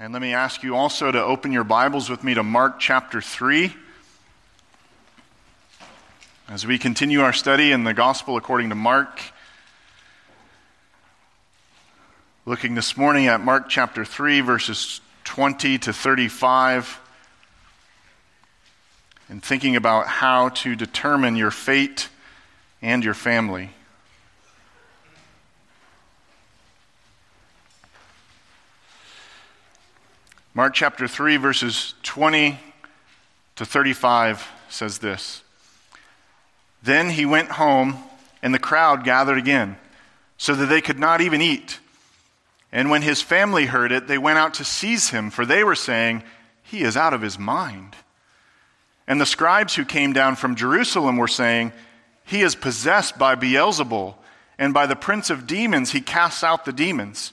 And let me ask you also to open your Bibles with me to Mark chapter 3. As we continue our study in the Gospel according to Mark, looking this morning at Mark chapter 3, verses 20 to 35, and thinking about how to determine your fate and your family. Mark chapter 3, verses 20 to 35 says this Then he went home, and the crowd gathered again, so that they could not even eat. And when his family heard it, they went out to seize him, for they were saying, He is out of his mind. And the scribes who came down from Jerusalem were saying, He is possessed by Beelzebul, and by the prince of demons he casts out the demons.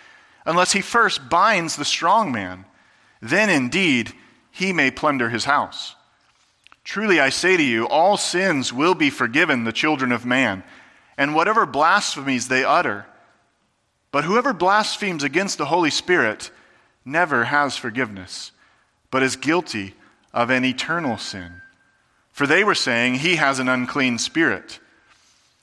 unless he first binds the strong man. Then indeed he may plunder his house. Truly I say to you, all sins will be forgiven the children of man, and whatever blasphemies they utter. But whoever blasphemes against the Holy Spirit never has forgiveness, but is guilty of an eternal sin. For they were saying, He has an unclean spirit.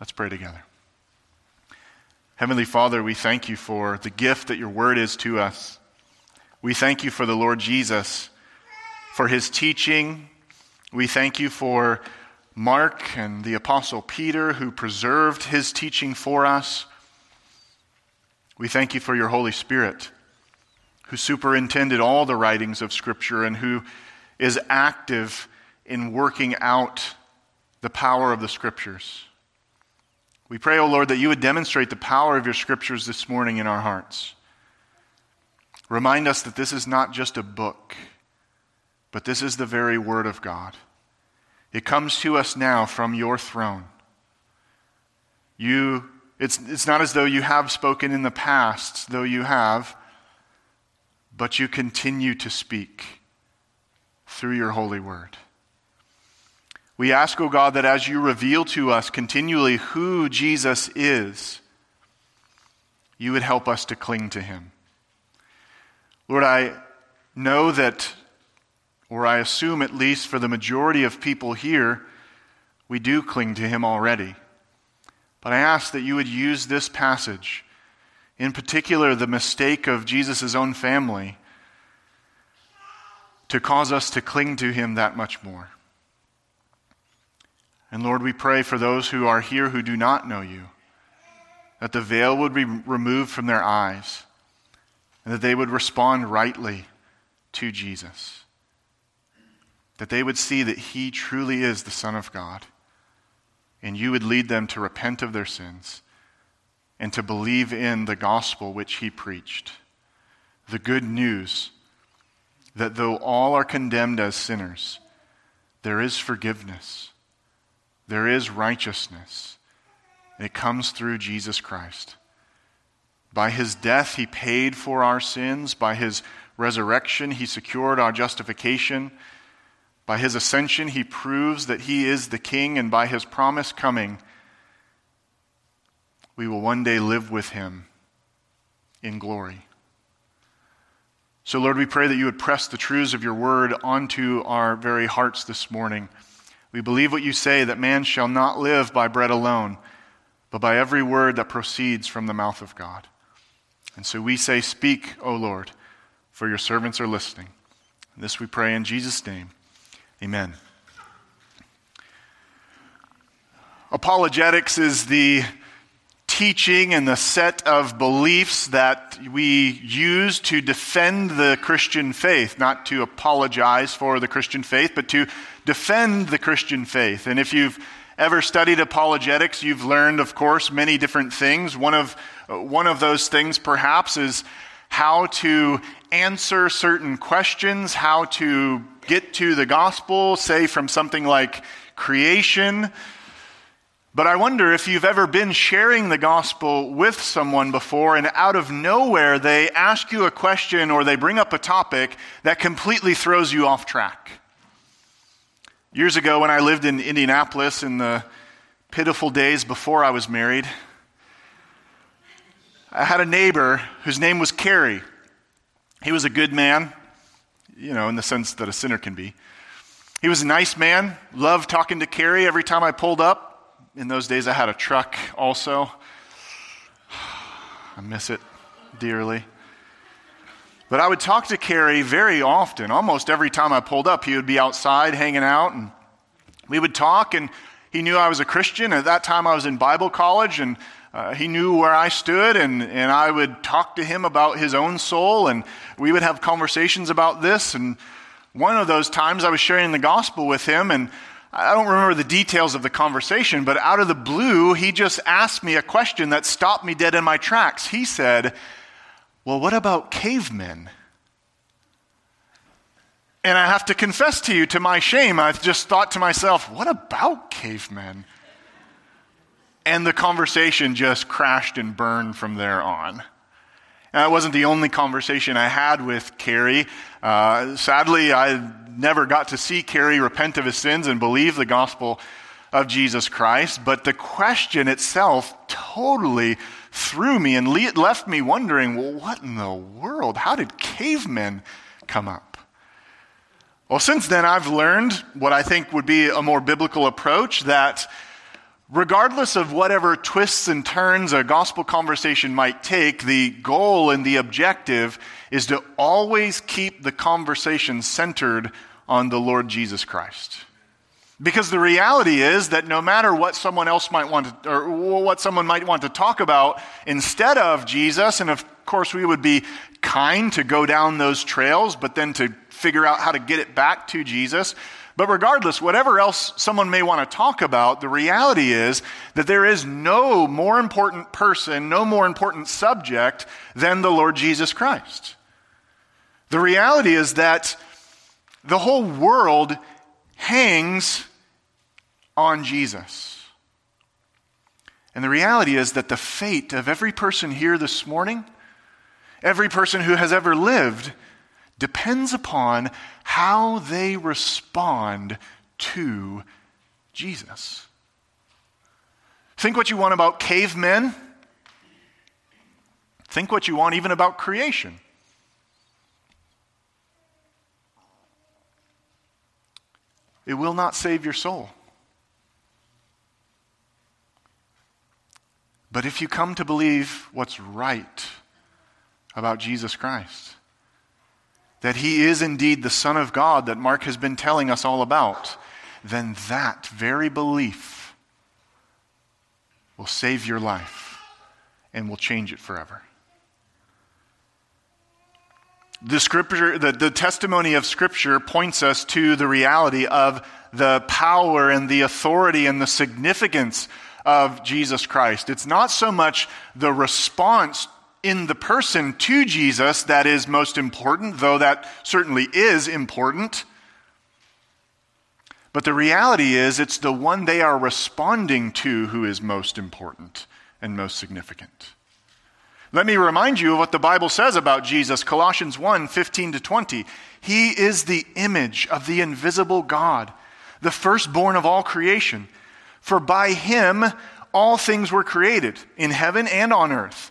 Let's pray together. Heavenly Father, we thank you for the gift that your word is to us. We thank you for the Lord Jesus, for his teaching. We thank you for Mark and the Apostle Peter who preserved his teaching for us. We thank you for your Holy Spirit who superintended all the writings of Scripture and who is active in working out the power of the Scriptures. We pray, O oh Lord, that you would demonstrate the power of your scriptures this morning in our hearts. Remind us that this is not just a book, but this is the very Word of God. It comes to us now from your throne. You, it's, it's not as though you have spoken in the past, though you have, but you continue to speak through your holy word. We ask, O oh God, that as you reveal to us continually who Jesus is, you would help us to cling to him. Lord, I know that, or I assume at least for the majority of people here, we do cling to him already. But I ask that you would use this passage, in particular the mistake of Jesus' own family, to cause us to cling to him that much more. And Lord, we pray for those who are here who do not know you, that the veil would be removed from their eyes, and that they would respond rightly to Jesus. That they would see that he truly is the Son of God, and you would lead them to repent of their sins and to believe in the gospel which he preached. The good news that though all are condemned as sinners, there is forgiveness there is righteousness. It comes through Jesus Christ. By his death, he paid for our sins. By his resurrection, he secured our justification. By his ascension, he proves that he is the king, and by his promise coming, we will one day live with him in glory. So, Lord, we pray that you would press the truths of your word onto our very hearts this morning. We believe what you say that man shall not live by bread alone, but by every word that proceeds from the mouth of God. And so we say, Speak, O Lord, for your servants are listening. And This we pray in Jesus' name. Amen. Apologetics is the teaching and the set of beliefs that we use to defend the Christian faith, not to apologize for the Christian faith, but to defend the Christian faith. And if you've ever studied apologetics, you've learned, of course, many different things. One of, one of those things, perhaps, is how to answer certain questions, how to get to the gospel, say from something like creation but I wonder if you've ever been sharing the gospel with someone before and out of nowhere they ask you a question or they bring up a topic that completely throws you off track. Years ago, when I lived in Indianapolis in the pitiful days before I was married, I had a neighbor whose name was Kerry. He was a good man, you know, in the sense that a sinner can be. He was a nice man, loved talking to Kerry every time I pulled up. In those days, I had a truck also. I miss it dearly. But I would talk to Kerry very often. Almost every time I pulled up, he would be outside hanging out, and we would talk. And he knew I was a Christian. At that time, I was in Bible college, and uh, he knew where I stood, and, and I would talk to him about his own soul, and we would have conversations about this. And one of those times, I was sharing the gospel with him, and I don't remember the details of the conversation, but out of the blue, he just asked me a question that stopped me dead in my tracks. He said, Well, what about cavemen? And I have to confess to you, to my shame, I just thought to myself, What about cavemen? And the conversation just crashed and burned from there on. And that wasn't the only conversation I had with Kerry. Uh, sadly, I never got to see Kerry repent of his sins and believe the gospel of Jesus Christ, but the question itself totally threw me and le- left me wondering well, what in the world? How did cavemen come up? Well, since then, I've learned what I think would be a more biblical approach that regardless of whatever twists and turns a gospel conversation might take, the goal and the objective is to always keep the conversation centered on the Lord Jesus Christ. Because the reality is that no matter what someone else might want to, or what someone might want to talk about instead of Jesus, and of course we would be kind to go down those trails, but then to figure out how to get it back to Jesus. But regardless, whatever else someone may want to talk about, the reality is that there is no more important person, no more important subject than the Lord Jesus Christ. The reality is that the whole world hangs on Jesus. And the reality is that the fate of every person here this morning, every person who has ever lived, depends upon how they respond to Jesus. Think what you want about cavemen. Think what you want even about creation. It will not save your soul. But if you come to believe what's right about Jesus Christ, that he is indeed the Son of God that Mark has been telling us all about, then that very belief will save your life and will change it forever. The scripture, the, the testimony of Scripture points us to the reality of the power and the authority and the significance of Jesus Christ. It's not so much the response in the person to Jesus that is most important, though that certainly is important. But the reality is, it's the one they are responding to who is most important and most significant. Let me remind you of what the Bible says about Jesus, Colossians 1 15 to 20. He is the image of the invisible God, the firstborn of all creation. For by him all things were created, in heaven and on earth,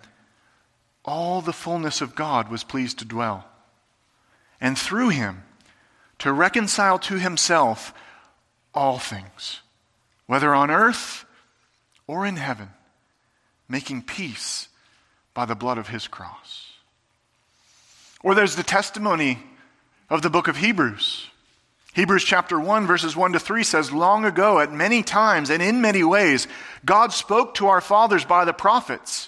all the fullness of God was pleased to dwell. And through him to reconcile to himself all things, whether on earth or in heaven, making peace by the blood of his cross. Or there's the testimony of the book of Hebrews. Hebrews chapter 1, verses 1 to 3 says, Long ago, at many times and in many ways, God spoke to our fathers by the prophets.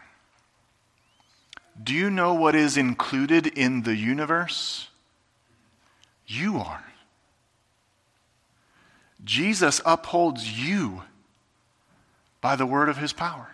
Do you know what is included in the universe? You are. Jesus upholds you by the word of his power.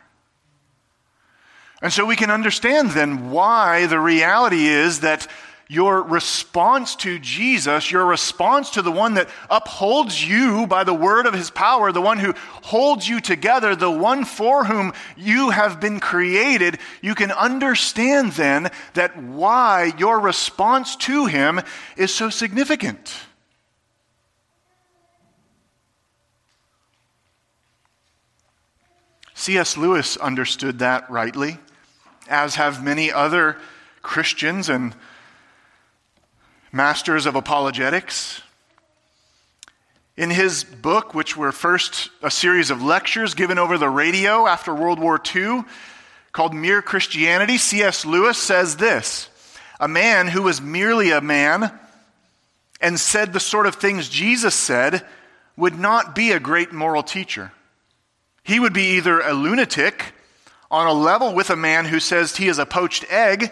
And so we can understand then why the reality is that your response to Jesus, your response to the one that upholds you by the word of his power, the one who holds you together, the one for whom you have been created, you can understand then that why your response to him is so significant. C.S. Lewis understood that rightly, as have many other Christians and masters of apologetics. In his book, which were first a series of lectures given over the radio after World War II, called Mere Christianity, C.S. Lewis says this A man who was merely a man and said the sort of things Jesus said would not be a great moral teacher. He would be either a lunatic on a level with a man who says he is a poached egg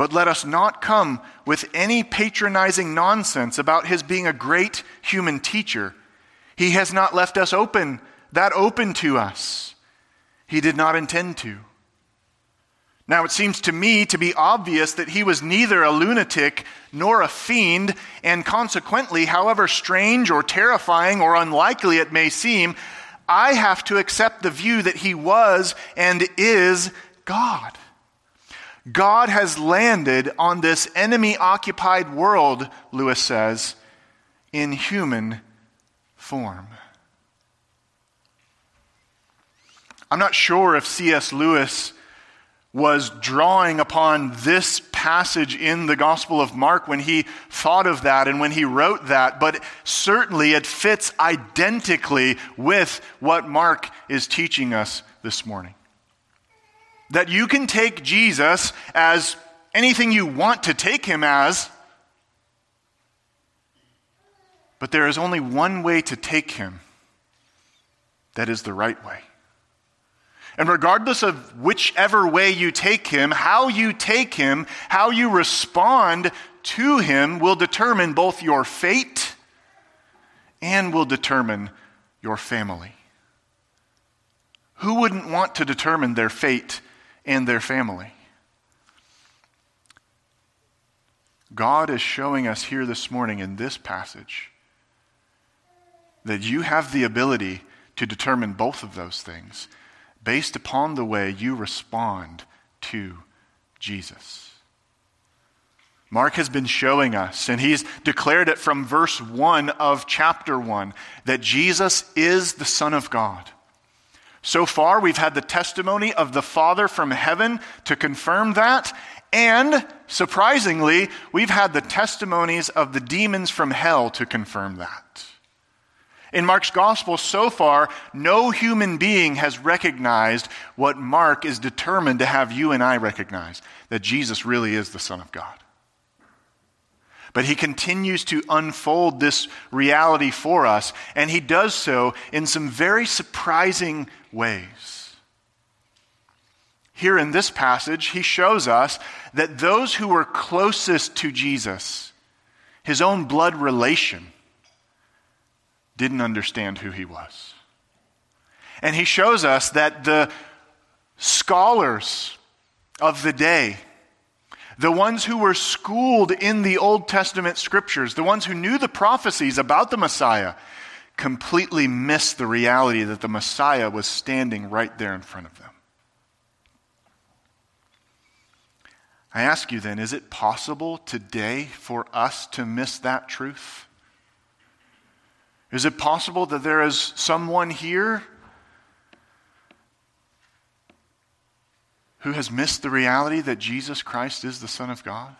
But let us not come with any patronizing nonsense about his being a great human teacher. He has not left us open, that open to us. He did not intend to. Now, it seems to me to be obvious that he was neither a lunatic nor a fiend, and consequently, however strange or terrifying or unlikely it may seem, I have to accept the view that he was and is God. God has landed on this enemy occupied world, Lewis says, in human form. I'm not sure if C.S. Lewis was drawing upon this passage in the Gospel of Mark when he thought of that and when he wrote that, but certainly it fits identically with what Mark is teaching us this morning that you can take Jesus as anything you want to take him as, but there is only one way to take him that is the right way. And regardless of whichever way you take him, how you take him, how you respond to him will determine both your fate and will determine your family. Who wouldn't want to determine their fate and their family. God is showing us here this morning in this passage that you have the ability to determine both of those things based upon the way you respond to Jesus. Mark has been showing us, and he's declared it from verse 1 of chapter 1, that Jesus is the Son of God. So far, we've had the testimony of the Father from heaven to confirm that. And surprisingly, we've had the testimonies of the demons from hell to confirm that. In Mark's gospel, so far, no human being has recognized what Mark is determined to have you and I recognize that Jesus really is the Son of God. But he continues to unfold this reality for us, and he does so in some very surprising ways. Here in this passage, he shows us that those who were closest to Jesus, his own blood relation, didn't understand who he was. And he shows us that the scholars of the day, the ones who were schooled in the Old Testament scriptures, the ones who knew the prophecies about the Messiah, completely missed the reality that the Messiah was standing right there in front of them. I ask you then, is it possible today for us to miss that truth? Is it possible that there is someone here who has missed the reality that Jesus Christ is the Son of God?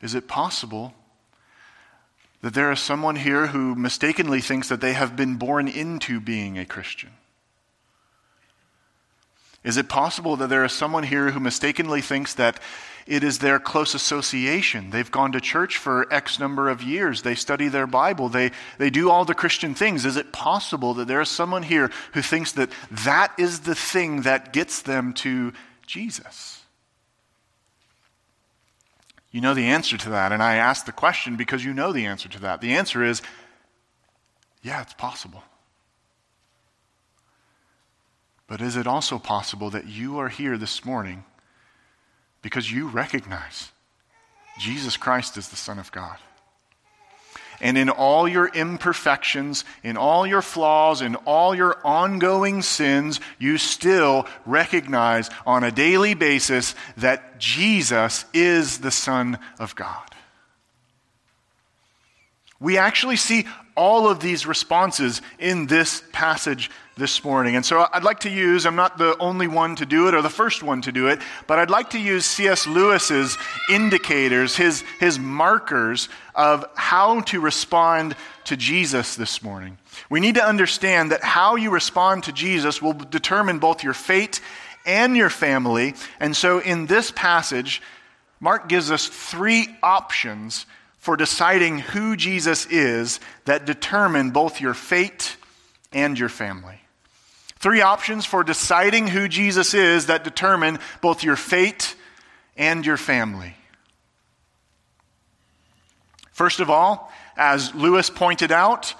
Is it possible that there is someone here who mistakenly thinks that they have been born into being a Christian? Is it possible that there is someone here who mistakenly thinks that it is their close association. They've gone to church for X number of years. They study their Bible. They, they do all the Christian things. Is it possible that there is someone here who thinks that that is the thing that gets them to Jesus? You know the answer to that, and I ask the question because you know the answer to that. The answer is yeah, it's possible. But is it also possible that you are here this morning because you recognize Jesus Christ is the Son of God. And in all your imperfections, in all your flaws, in all your ongoing sins, you still recognize on a daily basis that Jesus is the Son of God. We actually see all of these responses in this passage this morning. And so I'd like to use, I'm not the only one to do it or the first one to do it, but I'd like to use C.S. Lewis's indicators, his, his markers of how to respond to Jesus this morning. We need to understand that how you respond to Jesus will determine both your fate and your family. And so in this passage, Mark gives us three options for deciding who Jesus is that determine both your fate and your family. Three options for deciding who Jesus is that determine both your fate and your family. First of all, as Lewis pointed out,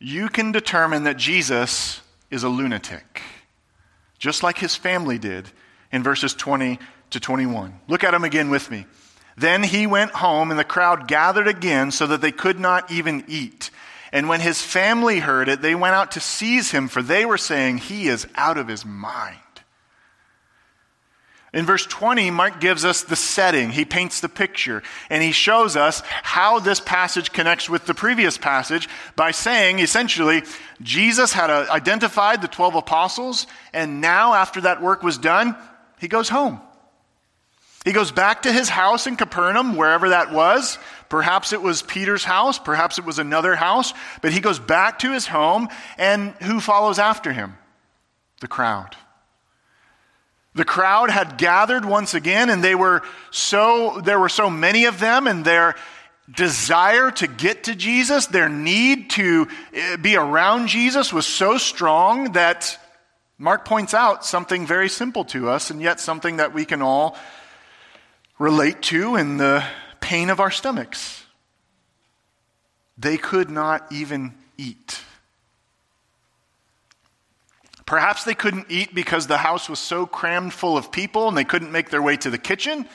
you can determine that Jesus is a lunatic, just like his family did in verses 20 to 21. Look at him again with me. Then he went home, and the crowd gathered again so that they could not even eat. And when his family heard it, they went out to seize him, for they were saying, He is out of his mind. In verse 20, Mark gives us the setting. He paints the picture. And he shows us how this passage connects with the previous passage by saying, essentially, Jesus had uh, identified the 12 apostles, and now, after that work was done, he goes home. He goes back to his house in Capernaum, wherever that was. Perhaps it was Peter's house, perhaps it was another house, but he goes back to his home, and who follows after him? The crowd. The crowd had gathered once again, and they were so, there were so many of them, and their desire to get to Jesus, their need to eh, be around Jesus was so strong that Mark points out something very simple to us, and yet something that we can all relate to in the pain of our stomachs. They could not even eat. Perhaps they couldn't eat because the house was so crammed full of people and they couldn't make their way to the kitchen.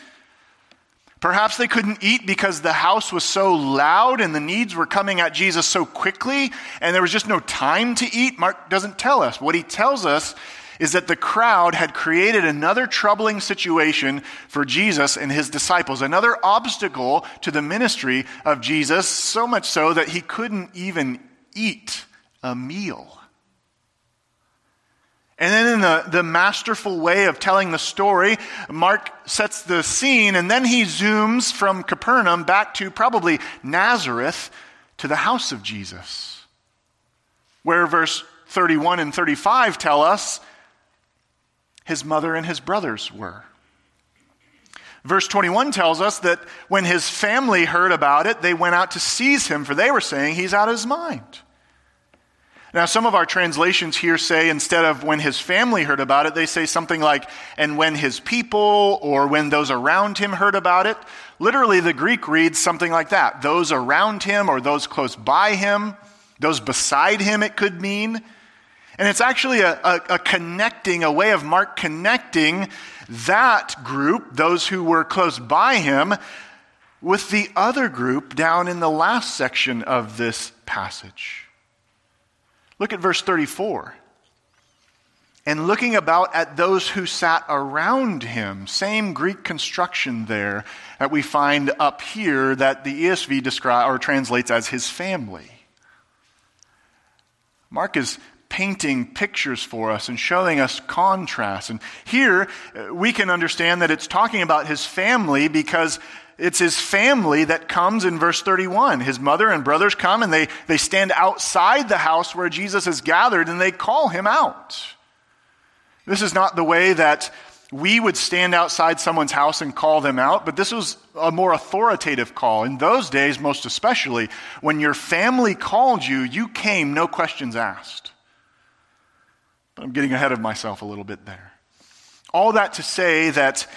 Perhaps they couldn't eat because the house was so loud and the needs were coming at Jesus so quickly and there was just no time to eat. Mark doesn't tell us. What he tells us is that the crowd had created another troubling situation for Jesus and his disciples, another obstacle to the ministry of Jesus, so much so that he couldn't even eat a meal. And then, in the, the masterful way of telling the story, Mark sets the scene and then he zooms from Capernaum back to probably Nazareth to the house of Jesus. Where verse 31 and 35 tell us his mother and his brothers were. Verse 21 tells us that when his family heard about it, they went out to seize him, for they were saying he's out of his mind. Now, some of our translations here say instead of when his family heard about it, they say something like, and when his people or when those around him heard about it. Literally, the Greek reads something like that those around him or those close by him, those beside him, it could mean. And it's actually a, a, a connecting, a way of Mark connecting that group, those who were close by him, with the other group down in the last section of this passage. Look at verse 34. And looking about at those who sat around him, same Greek construction there that we find up here that the ESV describe, or translates as his family. Mark is painting pictures for us and showing us contrasts. And here uh, we can understand that it's talking about his family because it's his family that comes in verse 31. His mother and brothers come and they, they stand outside the house where Jesus is gathered and they call him out. This is not the way that we would stand outside someone's house and call them out, but this was a more authoritative call. In those days, most especially, when your family called you, you came, no questions asked. I'm getting ahead of myself a little bit there. All that to say that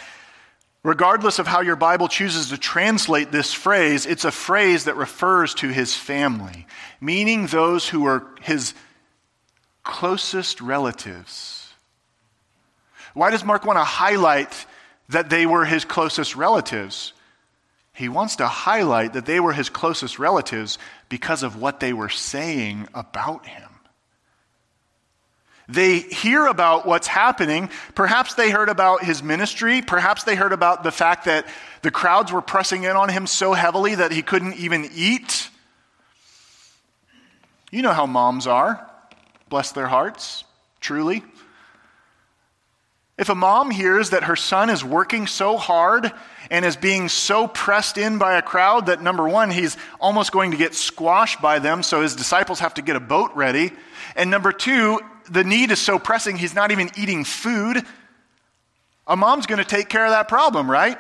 Regardless of how your Bible chooses to translate this phrase, it's a phrase that refers to his family, meaning those who are his closest relatives. Why does Mark want to highlight that they were his closest relatives? He wants to highlight that they were his closest relatives because of what they were saying about him. They hear about what's happening. Perhaps they heard about his ministry. Perhaps they heard about the fact that the crowds were pressing in on him so heavily that he couldn't even eat. You know how moms are. Bless their hearts, truly. If a mom hears that her son is working so hard and is being so pressed in by a crowd that number one, he's almost going to get squashed by them, so his disciples have to get a boat ready. And number two, the need is so pressing, he's not even eating food. A mom's going to take care of that problem, right?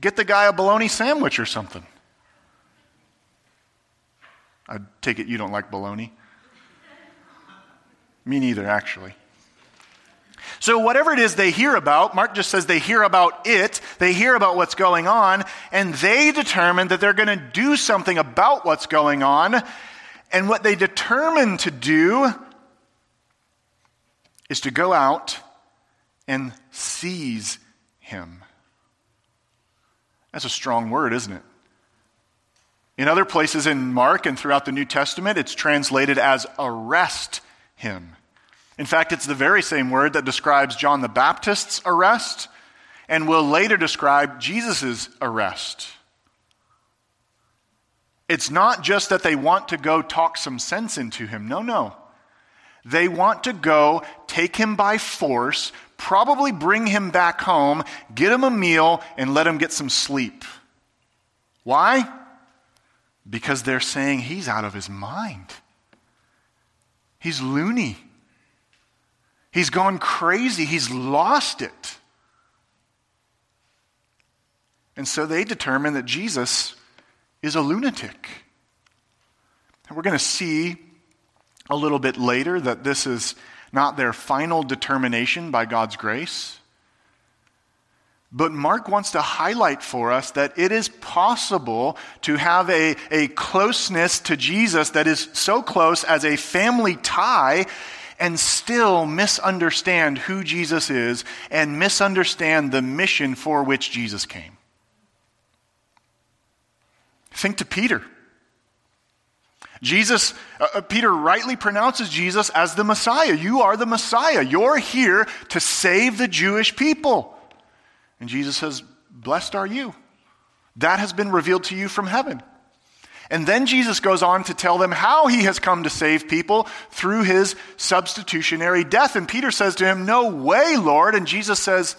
Get the guy a bologna sandwich or something. I take it you don't like bologna. Me neither, actually. So, whatever it is they hear about, Mark just says they hear about it, they hear about what's going on, and they determine that they're going to do something about what's going on. And what they determine to do is to go out and seize him. That's a strong word, isn't it? In other places in Mark and throughout the New Testament, it's translated as arrest him. In fact, it's the very same word that describes John the Baptist's arrest and will later describe Jesus' arrest. It's not just that they want to go talk some sense into him. No, no. They want to go take him by force, probably bring him back home, get him a meal, and let him get some sleep. Why? Because they're saying he's out of his mind. He's loony. He's gone crazy. He's lost it. And so they determine that Jesus is a lunatic. And we're going to see a little bit later that this is not their final determination by God's grace. But Mark wants to highlight for us that it is possible to have a, a closeness to Jesus that is so close as a family tie and still misunderstand who Jesus is and misunderstand the mission for which Jesus came. Think to Peter. Jesus, uh, uh, Peter rightly pronounces Jesus as the Messiah. You are the Messiah. You're here to save the Jewish people. And Jesus says, Blessed are you. That has been revealed to you from heaven. And then Jesus goes on to tell them how he has come to save people through his substitutionary death. And Peter says to him, No way, Lord. And Jesus says,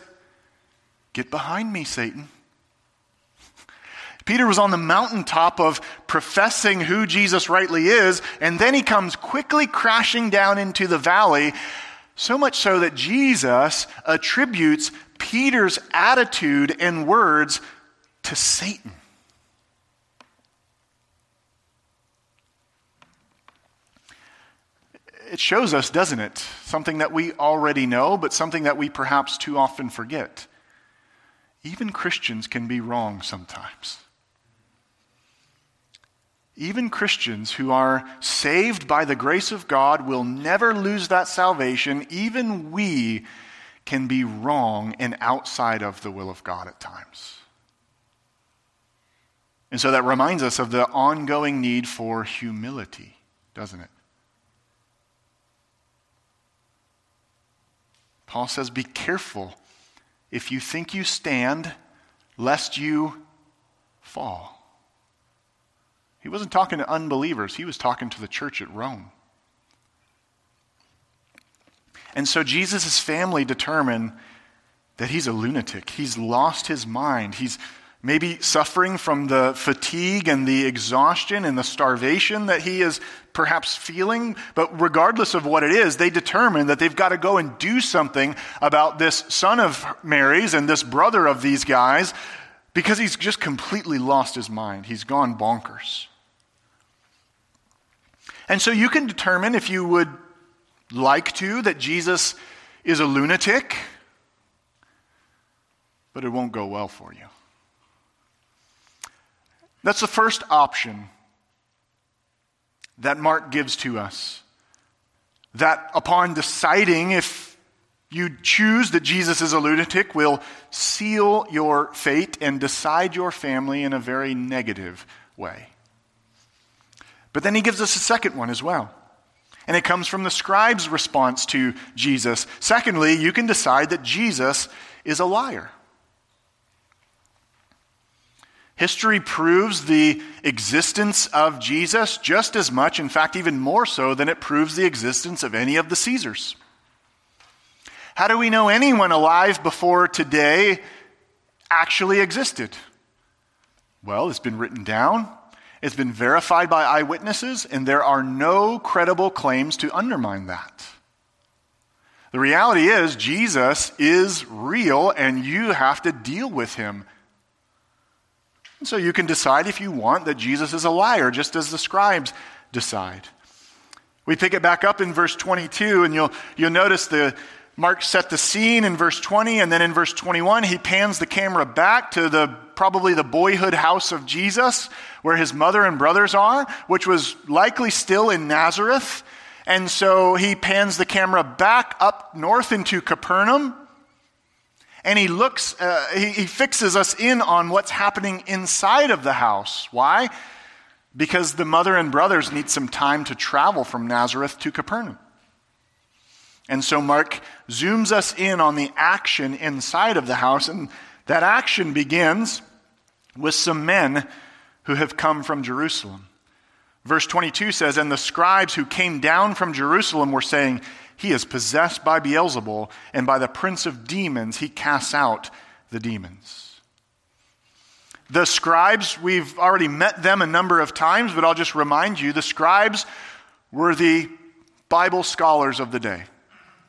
Get behind me, Satan. Peter was on the mountaintop of professing who Jesus rightly is, and then he comes quickly crashing down into the valley, so much so that Jesus attributes Peter's attitude and words to Satan. It shows us, doesn't it? Something that we already know, but something that we perhaps too often forget. Even Christians can be wrong sometimes. Even Christians who are saved by the grace of God will never lose that salvation. Even we can be wrong and outside of the will of God at times. And so that reminds us of the ongoing need for humility, doesn't it? Paul says, Be careful if you think you stand, lest you fall. He wasn't talking to unbelievers, he was talking to the church at Rome. And so Jesus' family determine that he's a lunatic. He's lost his mind. He's maybe suffering from the fatigue and the exhaustion and the starvation that he is perhaps feeling. But regardless of what it is, they determine that they've got to go and do something about this son of Mary's and this brother of these guys because he's just completely lost his mind. He's gone bonkers. And so you can determine if you would like to that Jesus is a lunatic, but it won't go well for you. That's the first option that Mark gives to us. That upon deciding if you choose that Jesus is a lunatic, will seal your fate and decide your family in a very negative way. But then he gives us a second one as well. And it comes from the scribe's response to Jesus. Secondly, you can decide that Jesus is a liar. History proves the existence of Jesus just as much, in fact, even more so, than it proves the existence of any of the Caesars. How do we know anyone alive before today actually existed? Well, it's been written down, it's been verified by eyewitnesses, and there are no credible claims to undermine that. The reality is, Jesus is real, and you have to deal with him. And so you can decide if you want that Jesus is a liar, just as the scribes decide. We pick it back up in verse 22, and you'll, you'll notice the, Mark set the scene in verse 20, and then in verse 21, he pans the camera back to the probably the boyhood house of Jesus, where his mother and brothers are, which was likely still in Nazareth. And so he pans the camera back up north into Capernaum, and he looks, uh, he, he fixes us in on what's happening inside of the house. Why? Because the mother and brothers need some time to travel from Nazareth to Capernaum. And so Mark zooms us in on the action inside of the house, and that action begins with some men who have come from Jerusalem. Verse 22 says, And the scribes who came down from Jerusalem were saying, He is possessed by Beelzebul, and by the prince of demons he casts out the demons. The scribes, we've already met them a number of times, but I'll just remind you the scribes were the Bible scholars of the day.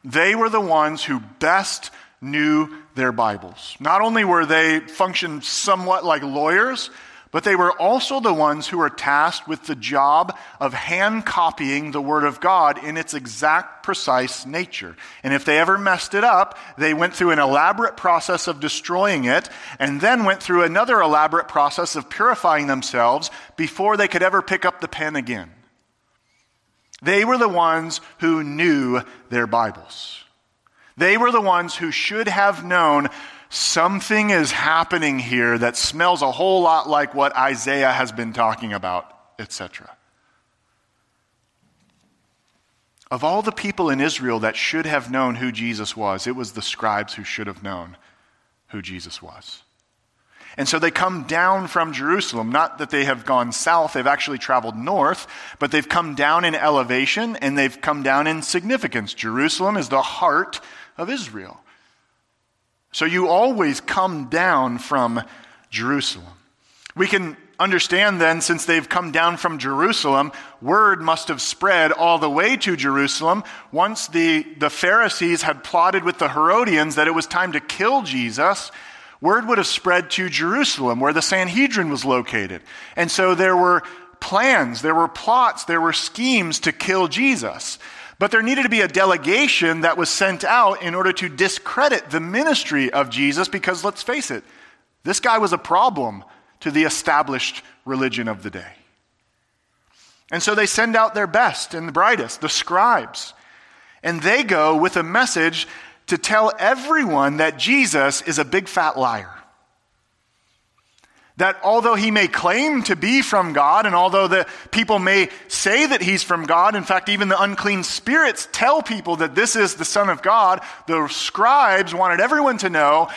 They were the ones who best knew their Bibles. Not only were they functioned somewhat like lawyers, but they were also the ones who were tasked with the job of hand copying the Word of God in its exact, precise nature. And if they ever messed it up, they went through an elaborate process of destroying it, and then went through another elaborate process of purifying themselves before they could ever pick up the pen again. They were the ones who knew their Bibles. They were the ones who should have known something is happening here that smells a whole lot like what Isaiah has been talking about, etc. Of all the people in Israel that should have known who Jesus was, it was the scribes who should have known who Jesus was. And so they come down from Jerusalem. Not that they have gone south, they've actually traveled north, but they've come down in elevation and they've come down in significance. Jerusalem is the heart of Israel. So you always come down from Jerusalem. We can understand then, since they've come down from Jerusalem, word must have spread all the way to Jerusalem. Once the, the Pharisees had plotted with the Herodians that it was time to kill Jesus, word would have spread to Jerusalem, where the Sanhedrin was located. And so there were plans, there were plots, there were schemes to kill Jesus. But there needed to be a delegation that was sent out in order to discredit the ministry of Jesus because let's face it, this guy was a problem to the established religion of the day. And so they send out their best and the brightest, the scribes. And they go with a message to tell everyone that Jesus is a big fat liar. That although he may claim to be from God, and although the people may say that he's from God, in fact, even the unclean spirits tell people that this is the Son of God, the scribes wanted everyone to know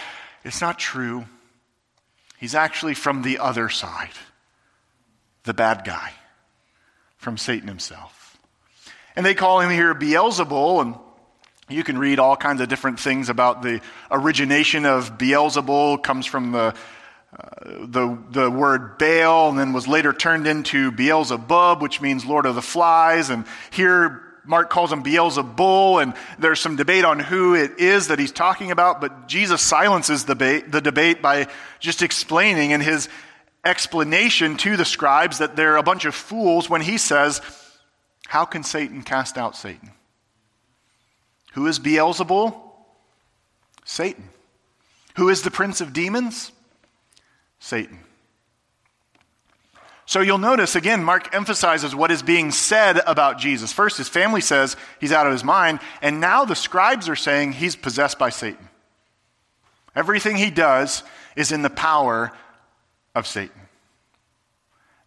it's not true. He's actually from the other side, the bad guy, from Satan himself. And they call him here Beelzebul, and you can read all kinds of different things about the origination of Beelzebul, comes from the uh, the, the word Baal, and then was later turned into Beelzebub, which means Lord of the Flies. And here Mark calls him Beelzebul, and there's some debate on who it is that he's talking about, but Jesus silences the, ba- the debate by just explaining in his explanation to the scribes that they're a bunch of fools when he says, How can Satan cast out Satan? Who is Beelzebul? Satan. Who is the prince of demons? Satan. So you'll notice again, Mark emphasizes what is being said about Jesus. First, his family says he's out of his mind, and now the scribes are saying he's possessed by Satan. Everything he does is in the power of Satan.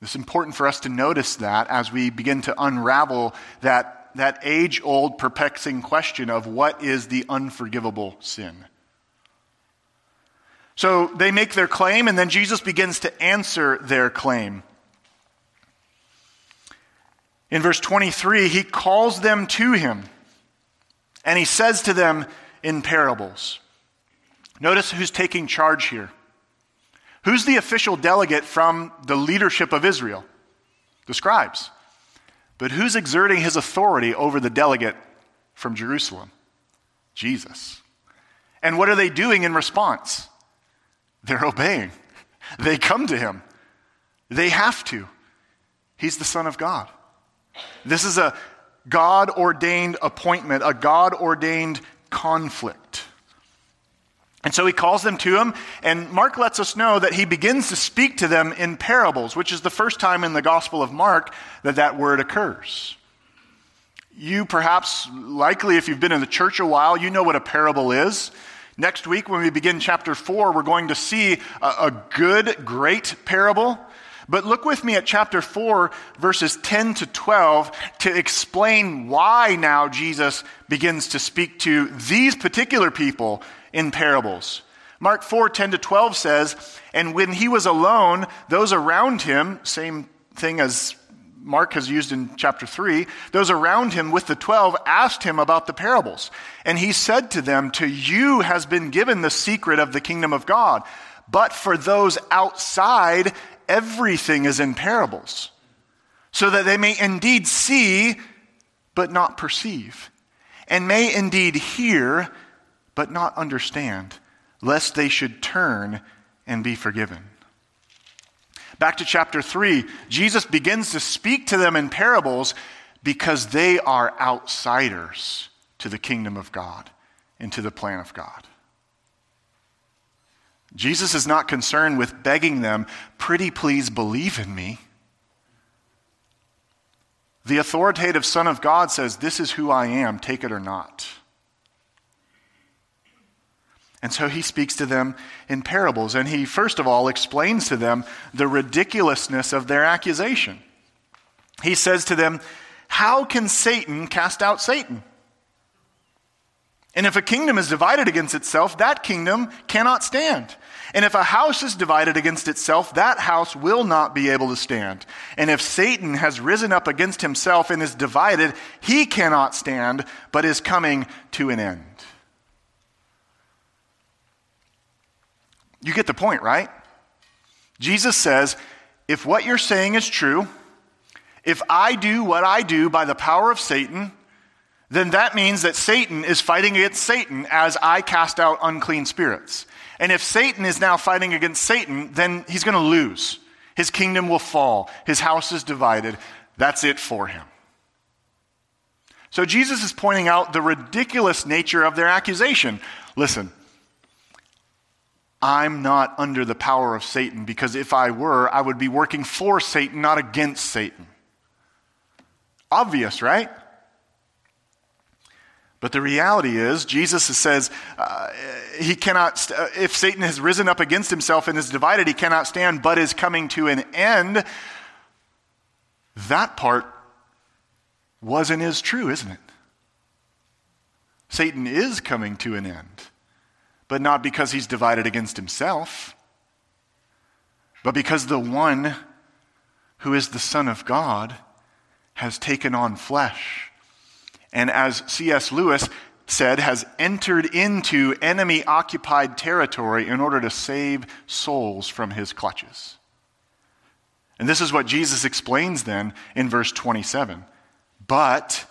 It's important for us to notice that as we begin to unravel that, that age old, perplexing question of what is the unforgivable sin. So they make their claim, and then Jesus begins to answer their claim. In verse 23, he calls them to him and he says to them in parables. Notice who's taking charge here. Who's the official delegate from the leadership of Israel? The scribes. But who's exerting his authority over the delegate from Jerusalem? Jesus. And what are they doing in response? They're obeying. They come to him. They have to. He's the Son of God. This is a God ordained appointment, a God ordained conflict. And so he calls them to him, and Mark lets us know that he begins to speak to them in parables, which is the first time in the Gospel of Mark that that word occurs. You perhaps, likely, if you've been in the church a while, you know what a parable is. Next week, when we begin chapter 4, we're going to see a, a good, great parable. But look with me at chapter 4, verses 10 to 12, to explain why now Jesus begins to speak to these particular people in parables. Mark 4, 10 to 12 says, And when he was alone, those around him, same thing as Mark has used in chapter 3, those around him with the 12 asked him about the parables. And he said to them, To you has been given the secret of the kingdom of God. But for those outside, everything is in parables, so that they may indeed see, but not perceive, and may indeed hear, but not understand, lest they should turn and be forgiven. Back to chapter 3, Jesus begins to speak to them in parables because they are outsiders to the kingdom of God and to the plan of God. Jesus is not concerned with begging them, pretty please believe in me. The authoritative Son of God says, This is who I am, take it or not. And so he speaks to them in parables, and he, first of all, explains to them the ridiculousness of their accusation. He says to them, How can Satan cast out Satan? And if a kingdom is divided against itself, that kingdom cannot stand. And if a house is divided against itself, that house will not be able to stand. And if Satan has risen up against himself and is divided, he cannot stand, but is coming to an end. You get the point, right? Jesus says, if what you're saying is true, if I do what I do by the power of Satan, then that means that Satan is fighting against Satan as I cast out unclean spirits. And if Satan is now fighting against Satan, then he's going to lose. His kingdom will fall. His house is divided. That's it for him. So Jesus is pointing out the ridiculous nature of their accusation. Listen, I'm not under the power of Satan because if I were, I would be working for Satan, not against Satan. Obvious, right? But the reality is, Jesus says uh, he cannot, st- uh, if Satan has risen up against himself and is divided, he cannot stand, but is coming to an end. That part was and is true, isn't it? Satan is coming to an end, but not because he's divided against himself, but because the one who is the Son of God has taken on flesh and as C.S. Lewis said, has entered into enemy occupied territory in order to save souls from his clutches. And this is what Jesus explains then in verse 27. But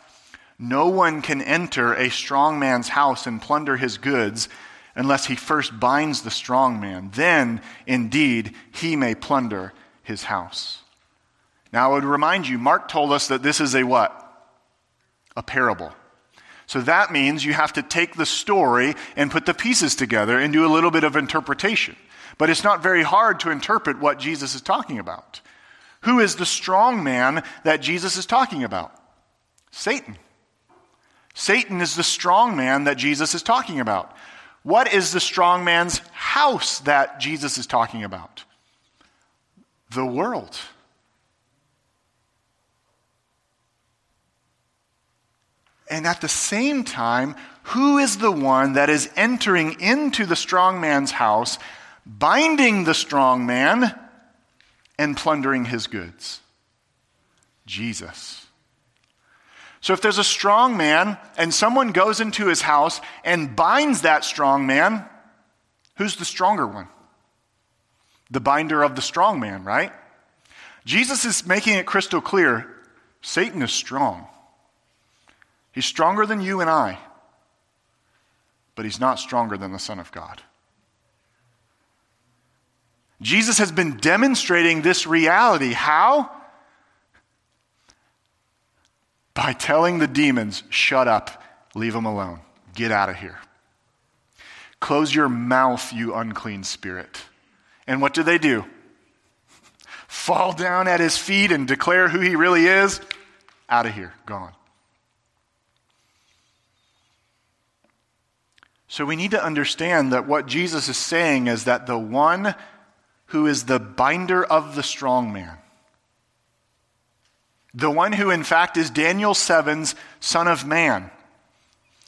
no one can enter a strong man's house and plunder his goods unless he first binds the strong man. Then, indeed, he may plunder his house. Now, I would remind you, Mark told us that this is a what? a parable. So that means you have to take the story and put the pieces together and do a little bit of interpretation. But it's not very hard to interpret what Jesus is talking about. Who is the strong man that Jesus is talking about? Satan. Satan is the strong man that Jesus is talking about. What is the strong man's house that Jesus is talking about? The world. And at the same time, who is the one that is entering into the strong man's house, binding the strong man, and plundering his goods? Jesus. So if there's a strong man and someone goes into his house and binds that strong man, who's the stronger one? The binder of the strong man, right? Jesus is making it crystal clear Satan is strong. He's stronger than you and I, but he's not stronger than the Son of God. Jesus has been demonstrating this reality. How? By telling the demons, shut up, leave them alone, get out of here. Close your mouth, you unclean spirit. And what do they do? Fall down at his feet and declare who he really is? Out of here, gone. So we need to understand that what Jesus is saying is that the one who is the binder of the strong man, the one who in fact is Daniel 7's Son of Man,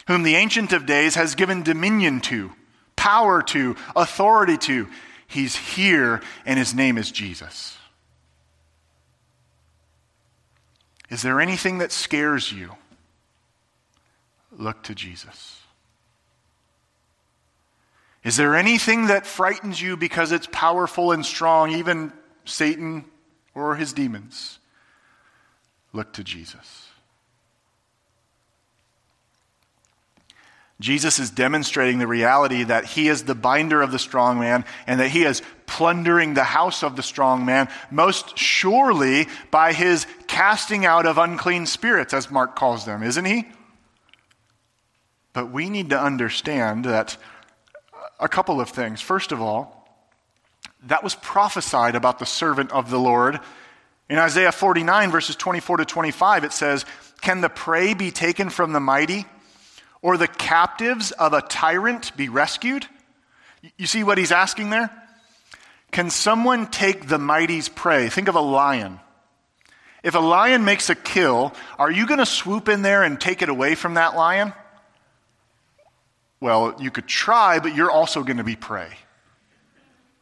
whom the Ancient of Days has given dominion to, power to, authority to, he's here and his name is Jesus. Is there anything that scares you? Look to Jesus. Is there anything that frightens you because it's powerful and strong, even Satan or his demons? Look to Jesus. Jesus is demonstrating the reality that he is the binder of the strong man and that he is plundering the house of the strong man, most surely by his casting out of unclean spirits, as Mark calls them, isn't he? But we need to understand that a couple of things. First of all, that was prophesied about the servant of the Lord. In Isaiah 49, verses 24 to 25, it says, Can the prey be taken from the mighty, or the captives of a tyrant be rescued? You see what he's asking there? Can someone take the mighty's prey? Think of a lion. If a lion makes a kill, are you going to swoop in there and take it away from that lion? Well, you could try, but you're also going to be prey.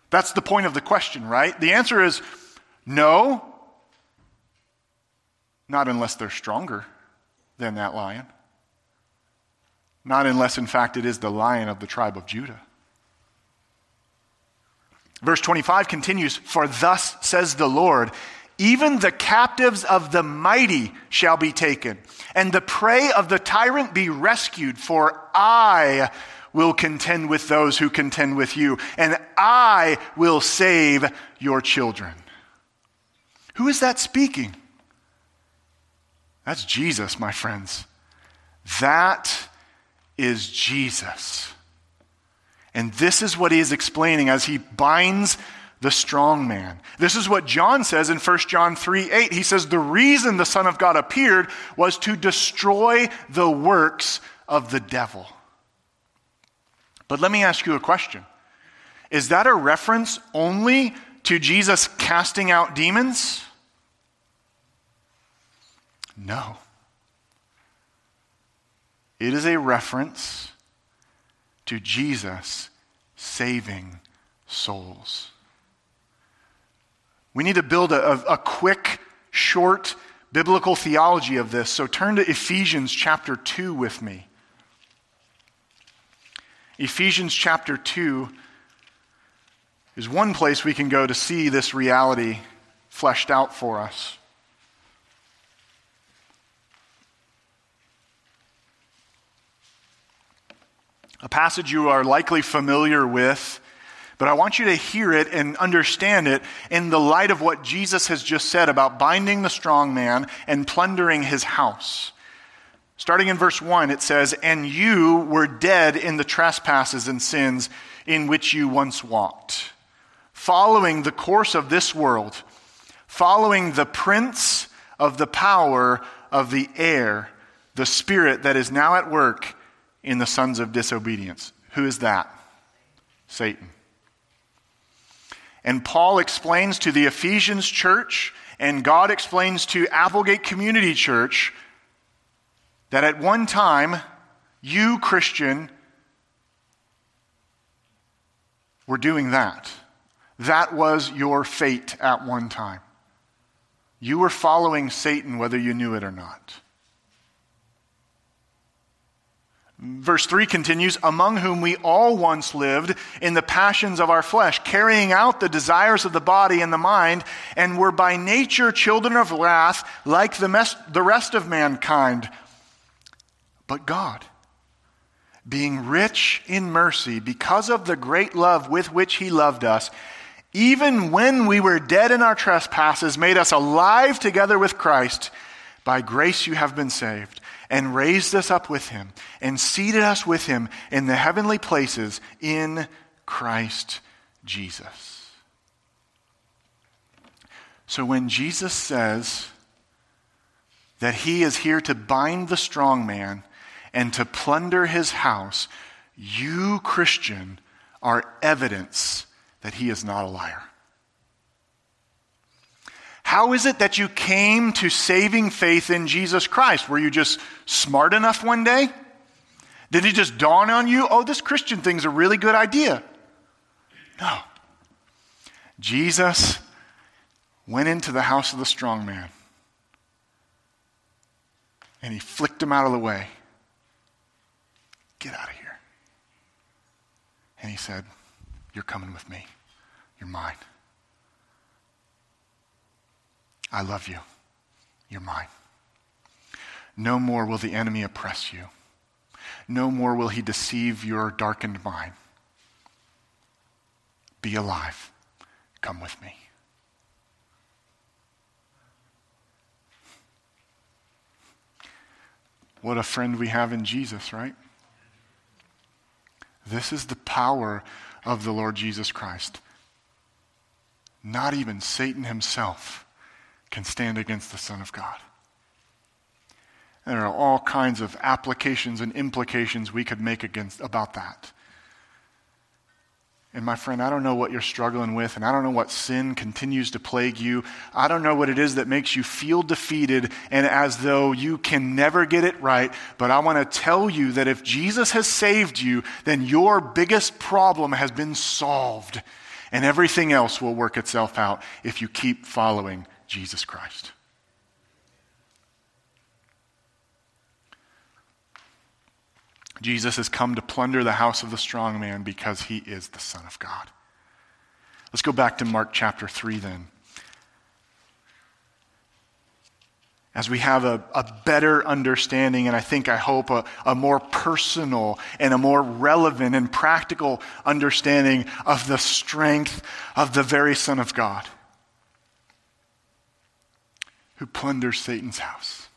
That's the point of the question, right? The answer is no, not unless they're stronger than that lion. Not unless, in fact, it is the lion of the tribe of Judah. Verse 25 continues For thus says the Lord, even the captives of the mighty shall be taken, and the prey of the tyrant be rescued, for I will contend with those who contend with you, and I will save your children. Who is that speaking? That's Jesus, my friends. That is Jesus. And this is what he is explaining as he binds the strong man. This is what John says in 1 John 3 8. He says, The reason the Son of God appeared was to destroy the works of the devil. But let me ask you a question Is that a reference only to Jesus casting out demons? No. It is a reference to Jesus saving souls. We need to build a, a, quick, short biblical theology of this. So turn to Ephesians chapter 2 with me. Ephesians chapter 2 is one place we can go to see this reality fleshed out for us. A passage you are likely familiar with, but I want you to hear it and understand it in the light of what Jesus has just said about binding the strong man and plundering his house. Starting in verse 1, it says, And you were dead in the trespasses and sins in which you once walked, following the course of this world, following the prince of the power of the air, the spirit that is now at work in the sons of disobedience. Who is that? Satan. And Paul explains to the Ephesians church, and God explains to Applegate Community Church that at one time, you, Christian, were doing that. That was your fate at one time. You were following Satan whether you knew it or not. Verse 3 continues, among whom we all once lived in the passions of our flesh, carrying out the desires of the body and the mind, and were by nature children of wrath like the, mes- the rest of mankind. But God, being rich in mercy, because of the great love with which He loved us, even when we were dead in our trespasses, made us alive together with Christ. By grace you have been saved, and raised us up with Him, and seated us with Him in the heavenly places in Christ Jesus. So when Jesus says that He is here to bind the strong man, and to plunder his house, you, Christian, are evidence that he is not a liar. How is it that you came to saving faith in Jesus Christ? Were you just smart enough one day? Did it just dawn on you, oh, this Christian thing's a really good idea? No. Jesus went into the house of the strong man and he flicked him out of the way. Get out of here. And he said, You're coming with me. You're mine. I love you. You're mine. No more will the enemy oppress you. No more will he deceive your darkened mind. Be alive. Come with me. What a friend we have in Jesus, right? This is the power of the Lord Jesus Christ. Not even Satan himself can stand against the Son of God. There are all kinds of applications and implications we could make against about that. And my friend, I don't know what you're struggling with, and I don't know what sin continues to plague you. I don't know what it is that makes you feel defeated and as though you can never get it right. But I want to tell you that if Jesus has saved you, then your biggest problem has been solved. And everything else will work itself out if you keep following Jesus Christ. Jesus has come to plunder the house of the strong man because he is the Son of God. Let's go back to Mark chapter 3 then. As we have a, a better understanding, and I think, I hope, a, a more personal and a more relevant and practical understanding of the strength of the very Son of God who plunders Satan's house.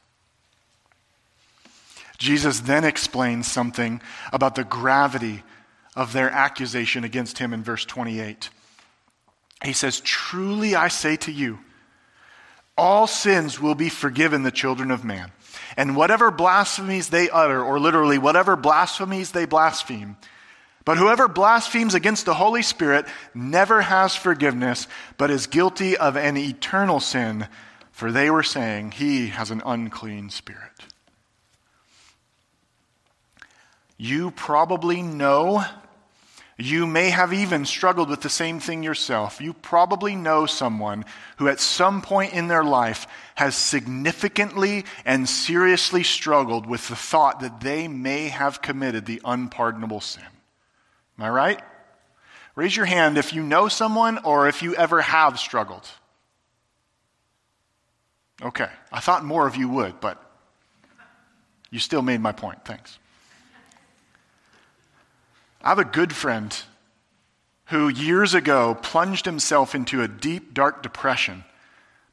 Jesus then explains something about the gravity of their accusation against him in verse 28. He says, Truly I say to you, all sins will be forgiven the children of man. And whatever blasphemies they utter, or literally, whatever blasphemies they blaspheme, but whoever blasphemes against the Holy Spirit never has forgiveness, but is guilty of an eternal sin, for they were saying, He has an unclean spirit. You probably know you may have even struggled with the same thing yourself. You probably know someone who, at some point in their life, has significantly and seriously struggled with the thought that they may have committed the unpardonable sin. Am I right? Raise your hand if you know someone or if you ever have struggled. Okay, I thought more of you would, but you still made my point. Thanks. I have a good friend who years ago plunged himself into a deep, dark depression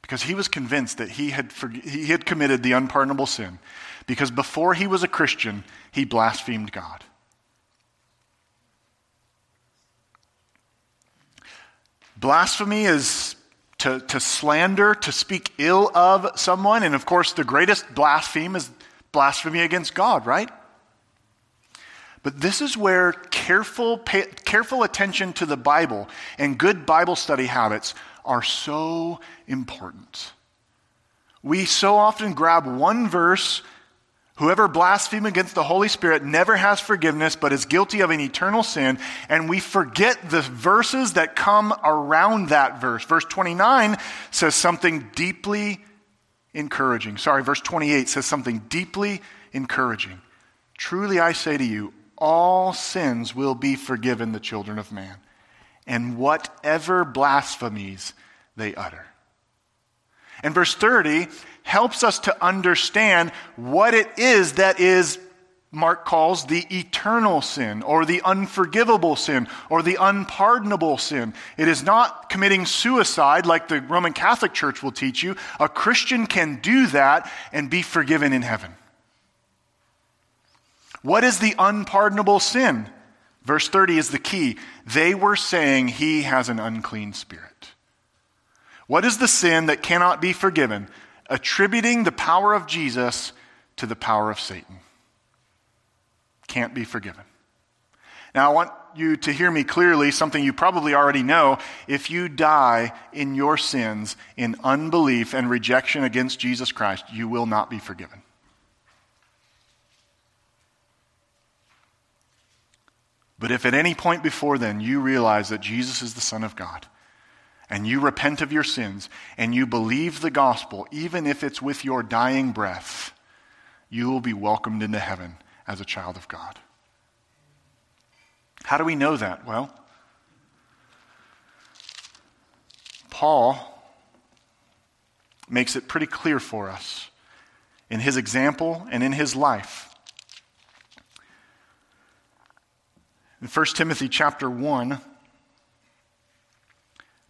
because he was convinced that he had, he had committed the unpardonable sin. Because before he was a Christian, he blasphemed God. Blasphemy is to, to slander, to speak ill of someone. And of course, the greatest blaspheme is blasphemy against God, right? But this is where careful, pay, careful attention to the Bible and good Bible study habits are so important. We so often grab one verse Whoever blasphemes against the Holy Spirit never has forgiveness, but is guilty of an eternal sin. And we forget the verses that come around that verse. Verse 29 says something deeply encouraging. Sorry, verse 28 says something deeply encouraging. Truly I say to you, all sins will be forgiven the children of man, and whatever blasphemies they utter. And verse 30 helps us to understand what it is that is, Mark calls the eternal sin, or the unforgivable sin, or the unpardonable sin. It is not committing suicide like the Roman Catholic Church will teach you. A Christian can do that and be forgiven in heaven. What is the unpardonable sin? Verse 30 is the key. They were saying he has an unclean spirit. What is the sin that cannot be forgiven? Attributing the power of Jesus to the power of Satan. Can't be forgiven. Now, I want you to hear me clearly, something you probably already know. If you die in your sins, in unbelief and rejection against Jesus Christ, you will not be forgiven. But if at any point before then you realize that Jesus is the Son of God, and you repent of your sins, and you believe the gospel, even if it's with your dying breath, you will be welcomed into heaven as a child of God. How do we know that? Well, Paul makes it pretty clear for us in his example and in his life In 1 Timothy chapter 1,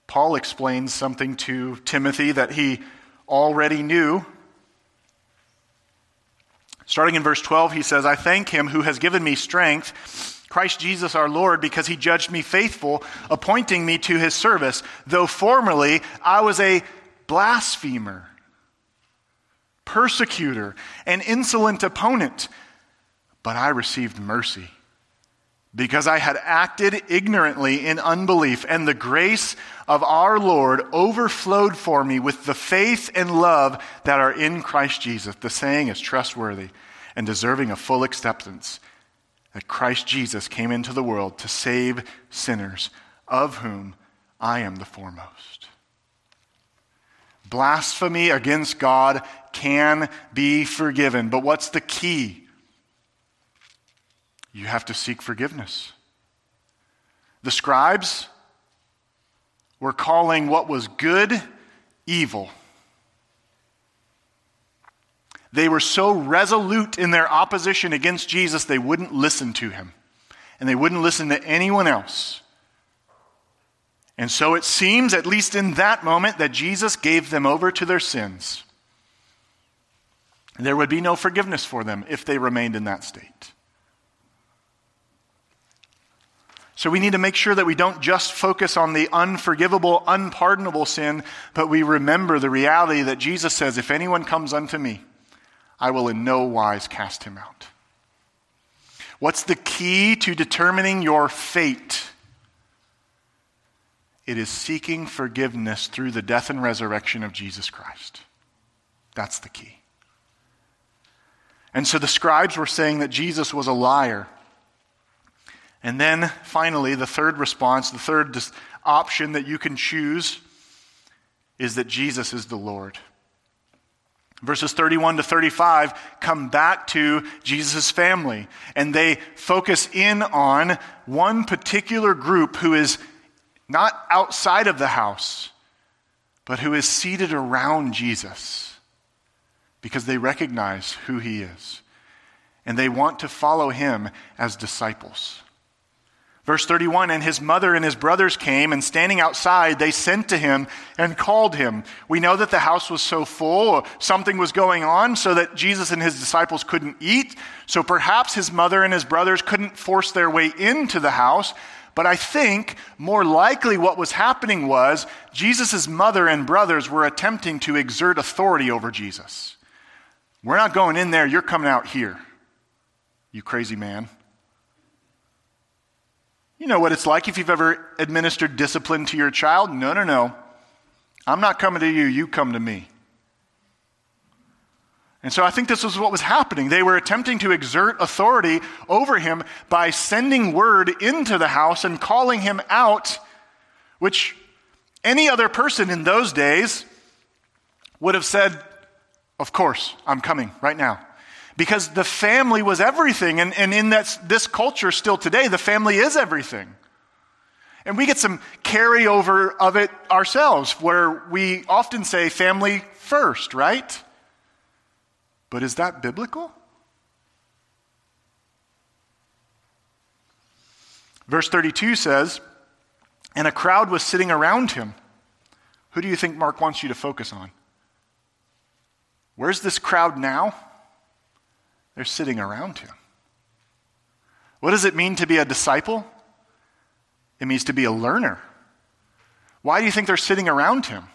Paul explains something to Timothy that he already knew. Starting in verse 12, he says, I thank him who has given me strength, Christ Jesus our Lord, because he judged me faithful, appointing me to his service, though formerly I was a blasphemer, persecutor, an insolent opponent, but I received mercy because I had acted ignorantly in unbelief, and the grace of our Lord overflowed for me with the faith and love that are in Christ Jesus. The saying is trustworthy and deserving of full acceptance that Christ Jesus came into the world to save sinners, of whom I am the foremost. Blasphemy against God can be forgiven, but what's the key? You have to seek forgiveness. The scribes were calling what was good evil. They were so resolute in their opposition against Jesus, they wouldn't listen to him. And they wouldn't listen to anyone else. And so it seems, at least in that moment, that Jesus gave them over to their sins. There would be no forgiveness for them if they remained in that state. So we need to make sure that we don't just focus on the unforgivable, unpardonable sin, but we remember the reality that Jesus says, If anyone comes unto me, I will in no wise cast him out. What's the key to determining your fate? It is seeking forgiveness through the death and resurrection of Jesus Christ. That's the key. And so the scribes were saying that Jesus was a liar. And then finally, the third response, the third option that you can choose is that Jesus is the Lord. Verses 31 to 35 come back to Jesus' family, and they focus in on one particular group who is not outside of the house, but who is seated around Jesus because they recognize who he is, and they want to follow him as disciples. Verse 31 And his mother and his brothers came, and standing outside, they sent to him and called him. We know that the house was so full, something was going on, so that Jesus and his disciples couldn't eat. So perhaps his mother and his brothers couldn't force their way into the house. But I think more likely what was happening was Jesus' mother and brothers were attempting to exert authority over Jesus. We're not going in there, you're coming out here, you crazy man. You know what it's like if you've ever administered discipline to your child. No, no, no. I'm not coming to you, you come to me. And so I think this was what was happening. They were attempting to exert authority over him by sending word into the house and calling him out, which any other person in those days would have said, Of course, I'm coming right now because the family was everything. And, and in that, this culture still today, the family is everything. And we get some carryover of it ourselves, where we often say family first, right? But is that biblical? Verse 32 says, And a crowd was sitting around him. Who do you think Mark wants you to focus on? Where's this crowd now? They're sitting around him. What does it mean to be a disciple? It means to be a learner. Why do you think they're sitting around him?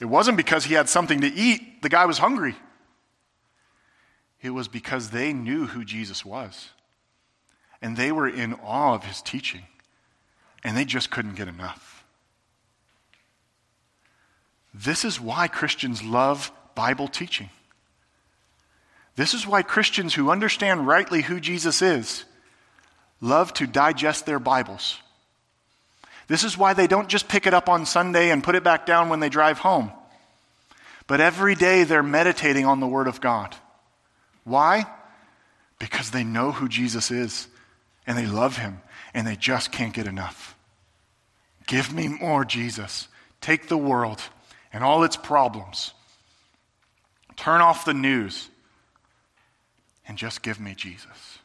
It wasn't because he had something to eat, the guy was hungry. It was because they knew who Jesus was. And they were in awe of his teaching. And they just couldn't get enough. This is why Christians love Bible teaching. This is why Christians who understand rightly who Jesus is love to digest their Bibles. This is why they don't just pick it up on Sunday and put it back down when they drive home. But every day they're meditating on the Word of God. Why? Because they know who Jesus is and they love Him and they just can't get enough. Give me more, Jesus. Take the world and all its problems. Turn off the news and just give me Jesus.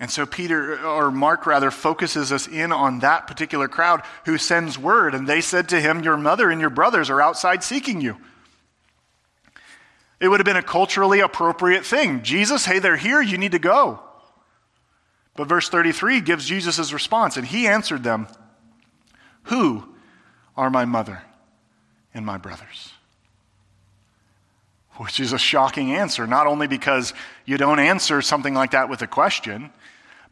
And so Peter, or Mark rather, focuses us in on that particular crowd who sends word. And they said to him, Your mother and your brothers are outside seeking you. It would have been a culturally appropriate thing. Jesus, hey, they're here, you need to go. But verse 33 gives Jesus' response, and he answered them, Who are my mother and my brothers? Which is a shocking answer, not only because you don't answer something like that with a question,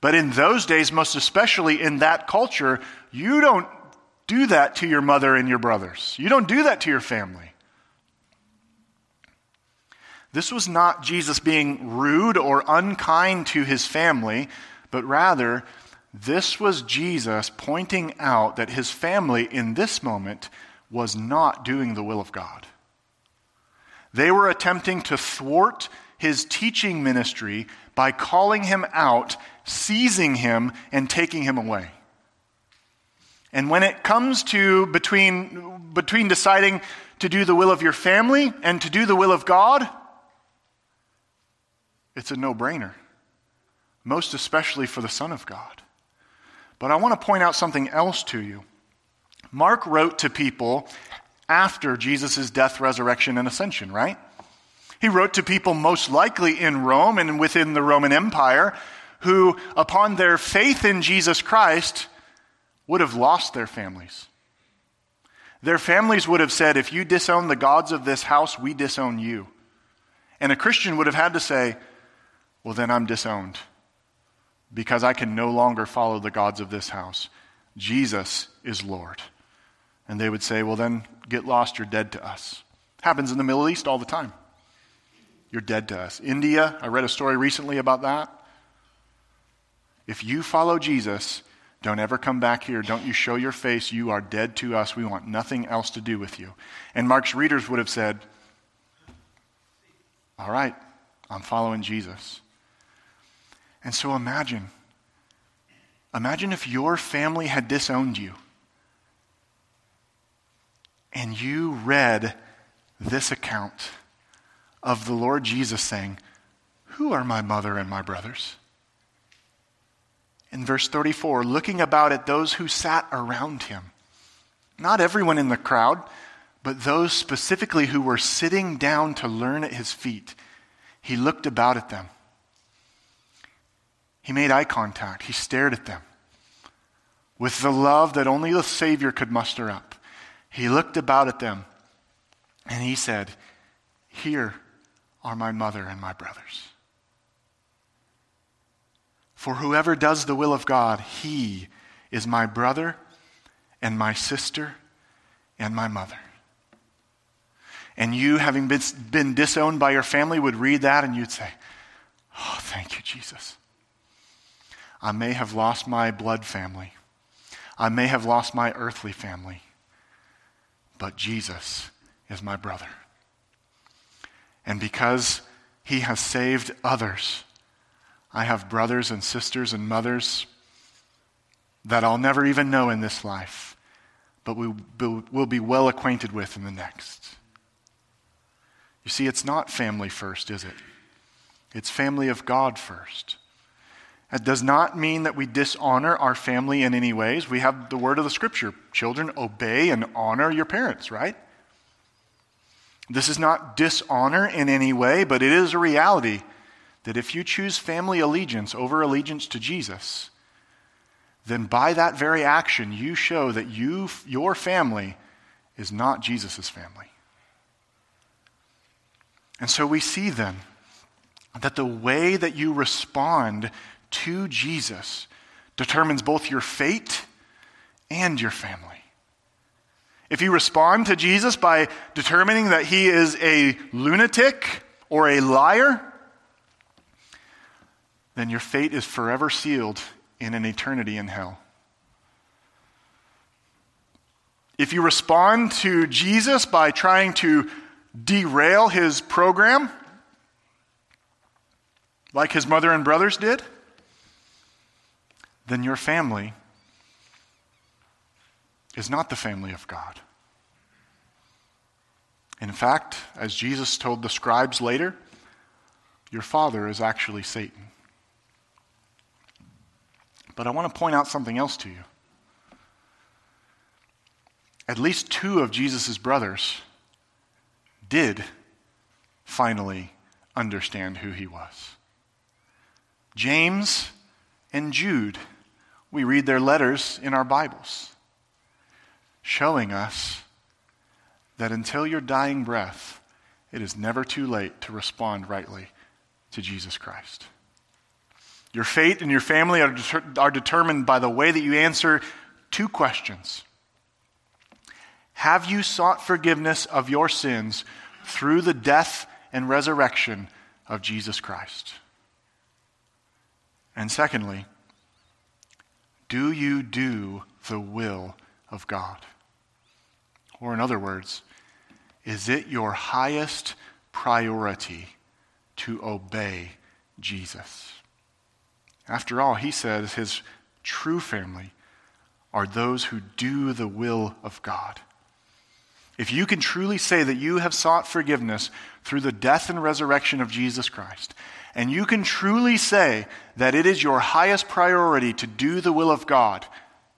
but in those days, most especially in that culture, you don't do that to your mother and your brothers. You don't do that to your family. This was not Jesus being rude or unkind to his family, but rather, this was Jesus pointing out that his family in this moment was not doing the will of God. They were attempting to thwart his teaching ministry by calling him out, seizing him, and taking him away. And when it comes to between, between deciding to do the will of your family and to do the will of God, it's a no brainer, most especially for the Son of God. But I want to point out something else to you. Mark wrote to people after Jesus' death, resurrection, and ascension, right? He wrote to people most likely in Rome and within the Roman Empire who, upon their faith in Jesus Christ, would have lost their families. Their families would have said, If you disown the gods of this house, we disown you. And a Christian would have had to say, Well, then I'm disowned because I can no longer follow the gods of this house. Jesus is Lord. And they would say, Well, then get lost, you're dead to us. Happens in the Middle East all the time. You're dead to us. India, I read a story recently about that. If you follow Jesus, don't ever come back here. Don't you show your face. You are dead to us. We want nothing else to do with you. And Mark's readers would have said, All right, I'm following Jesus. And so imagine imagine if your family had disowned you and you read this account of the Lord Jesus saying, Who are my mother and my brothers? In verse 34, looking about at those who sat around him. Not everyone in the crowd, but those specifically who were sitting down to learn at his feet. He looked about at them. He made eye contact. He stared at them with the love that only the Savior could muster up. He looked about at them and he said, Here are my mother and my brothers. For whoever does the will of God, he is my brother and my sister and my mother. And you, having been, been disowned by your family, would read that and you'd say, Oh, thank you, Jesus. I may have lost my blood family. I may have lost my earthly family. But Jesus is my brother. And because he has saved others, I have brothers and sisters and mothers that I'll never even know in this life, but we will be well acquainted with in the next. You see, it's not family first, is it? It's family of God first. That does not mean that we dishonor our family in any ways. We have the word of the scripture children, obey and honor your parents, right? This is not dishonor in any way, but it is a reality that if you choose family allegiance over allegiance to Jesus, then by that very action, you show that you, your family is not Jesus' family. And so we see then that the way that you respond to Jesus determines both your fate and your family. If you respond to Jesus by determining that he is a lunatic or a liar, then your fate is forever sealed in an eternity in hell. If you respond to Jesus by trying to derail his program, like his mother and brothers did, then your family is not the family of God. In fact, as Jesus told the scribes later, your father is actually Satan. But I want to point out something else to you. At least two of Jesus' brothers did finally understand who he was James and Jude. We read their letters in our Bibles, showing us that until your dying breath, it is never too late to respond rightly to Jesus Christ. Your fate and your family are, are determined by the way that you answer two questions Have you sought forgiveness of your sins through the death and resurrection of Jesus Christ? And secondly, do you do the will of God? Or, in other words, is it your highest priority to obey Jesus? After all, he says his true family are those who do the will of God. If you can truly say that you have sought forgiveness through the death and resurrection of Jesus Christ, and you can truly say that it is your highest priority to do the will of God,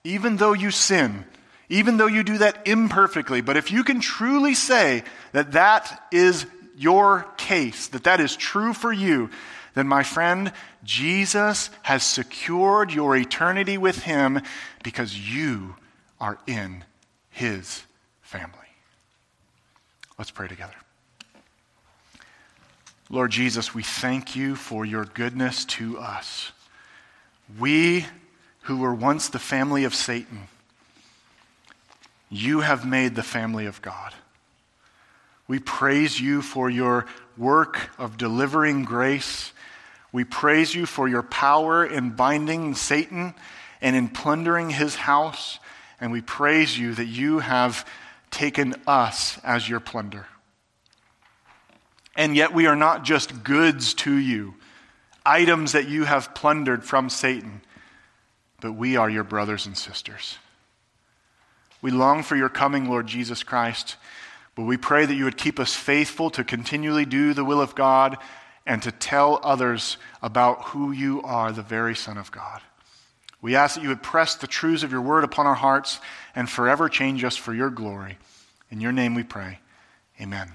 even though you sin, even though you do that imperfectly, but if you can truly say that that is your case, that that is true for you, then my friend, Jesus has secured your eternity with him because you are in his family. Let's pray together. Lord Jesus, we thank you for your goodness to us. We who were once the family of Satan, you have made the family of God. We praise you for your work of delivering grace. We praise you for your power in binding Satan and in plundering his house. And we praise you that you have taken us as your plunder. And yet we are not just goods to you, items that you have plundered from Satan, but we are your brothers and sisters. We long for your coming, Lord Jesus Christ, but we pray that you would keep us faithful to continually do the will of God and to tell others about who you are, the very Son of God. We ask that you would press the truths of your word upon our hearts and forever change us for your glory. In your name we pray. Amen.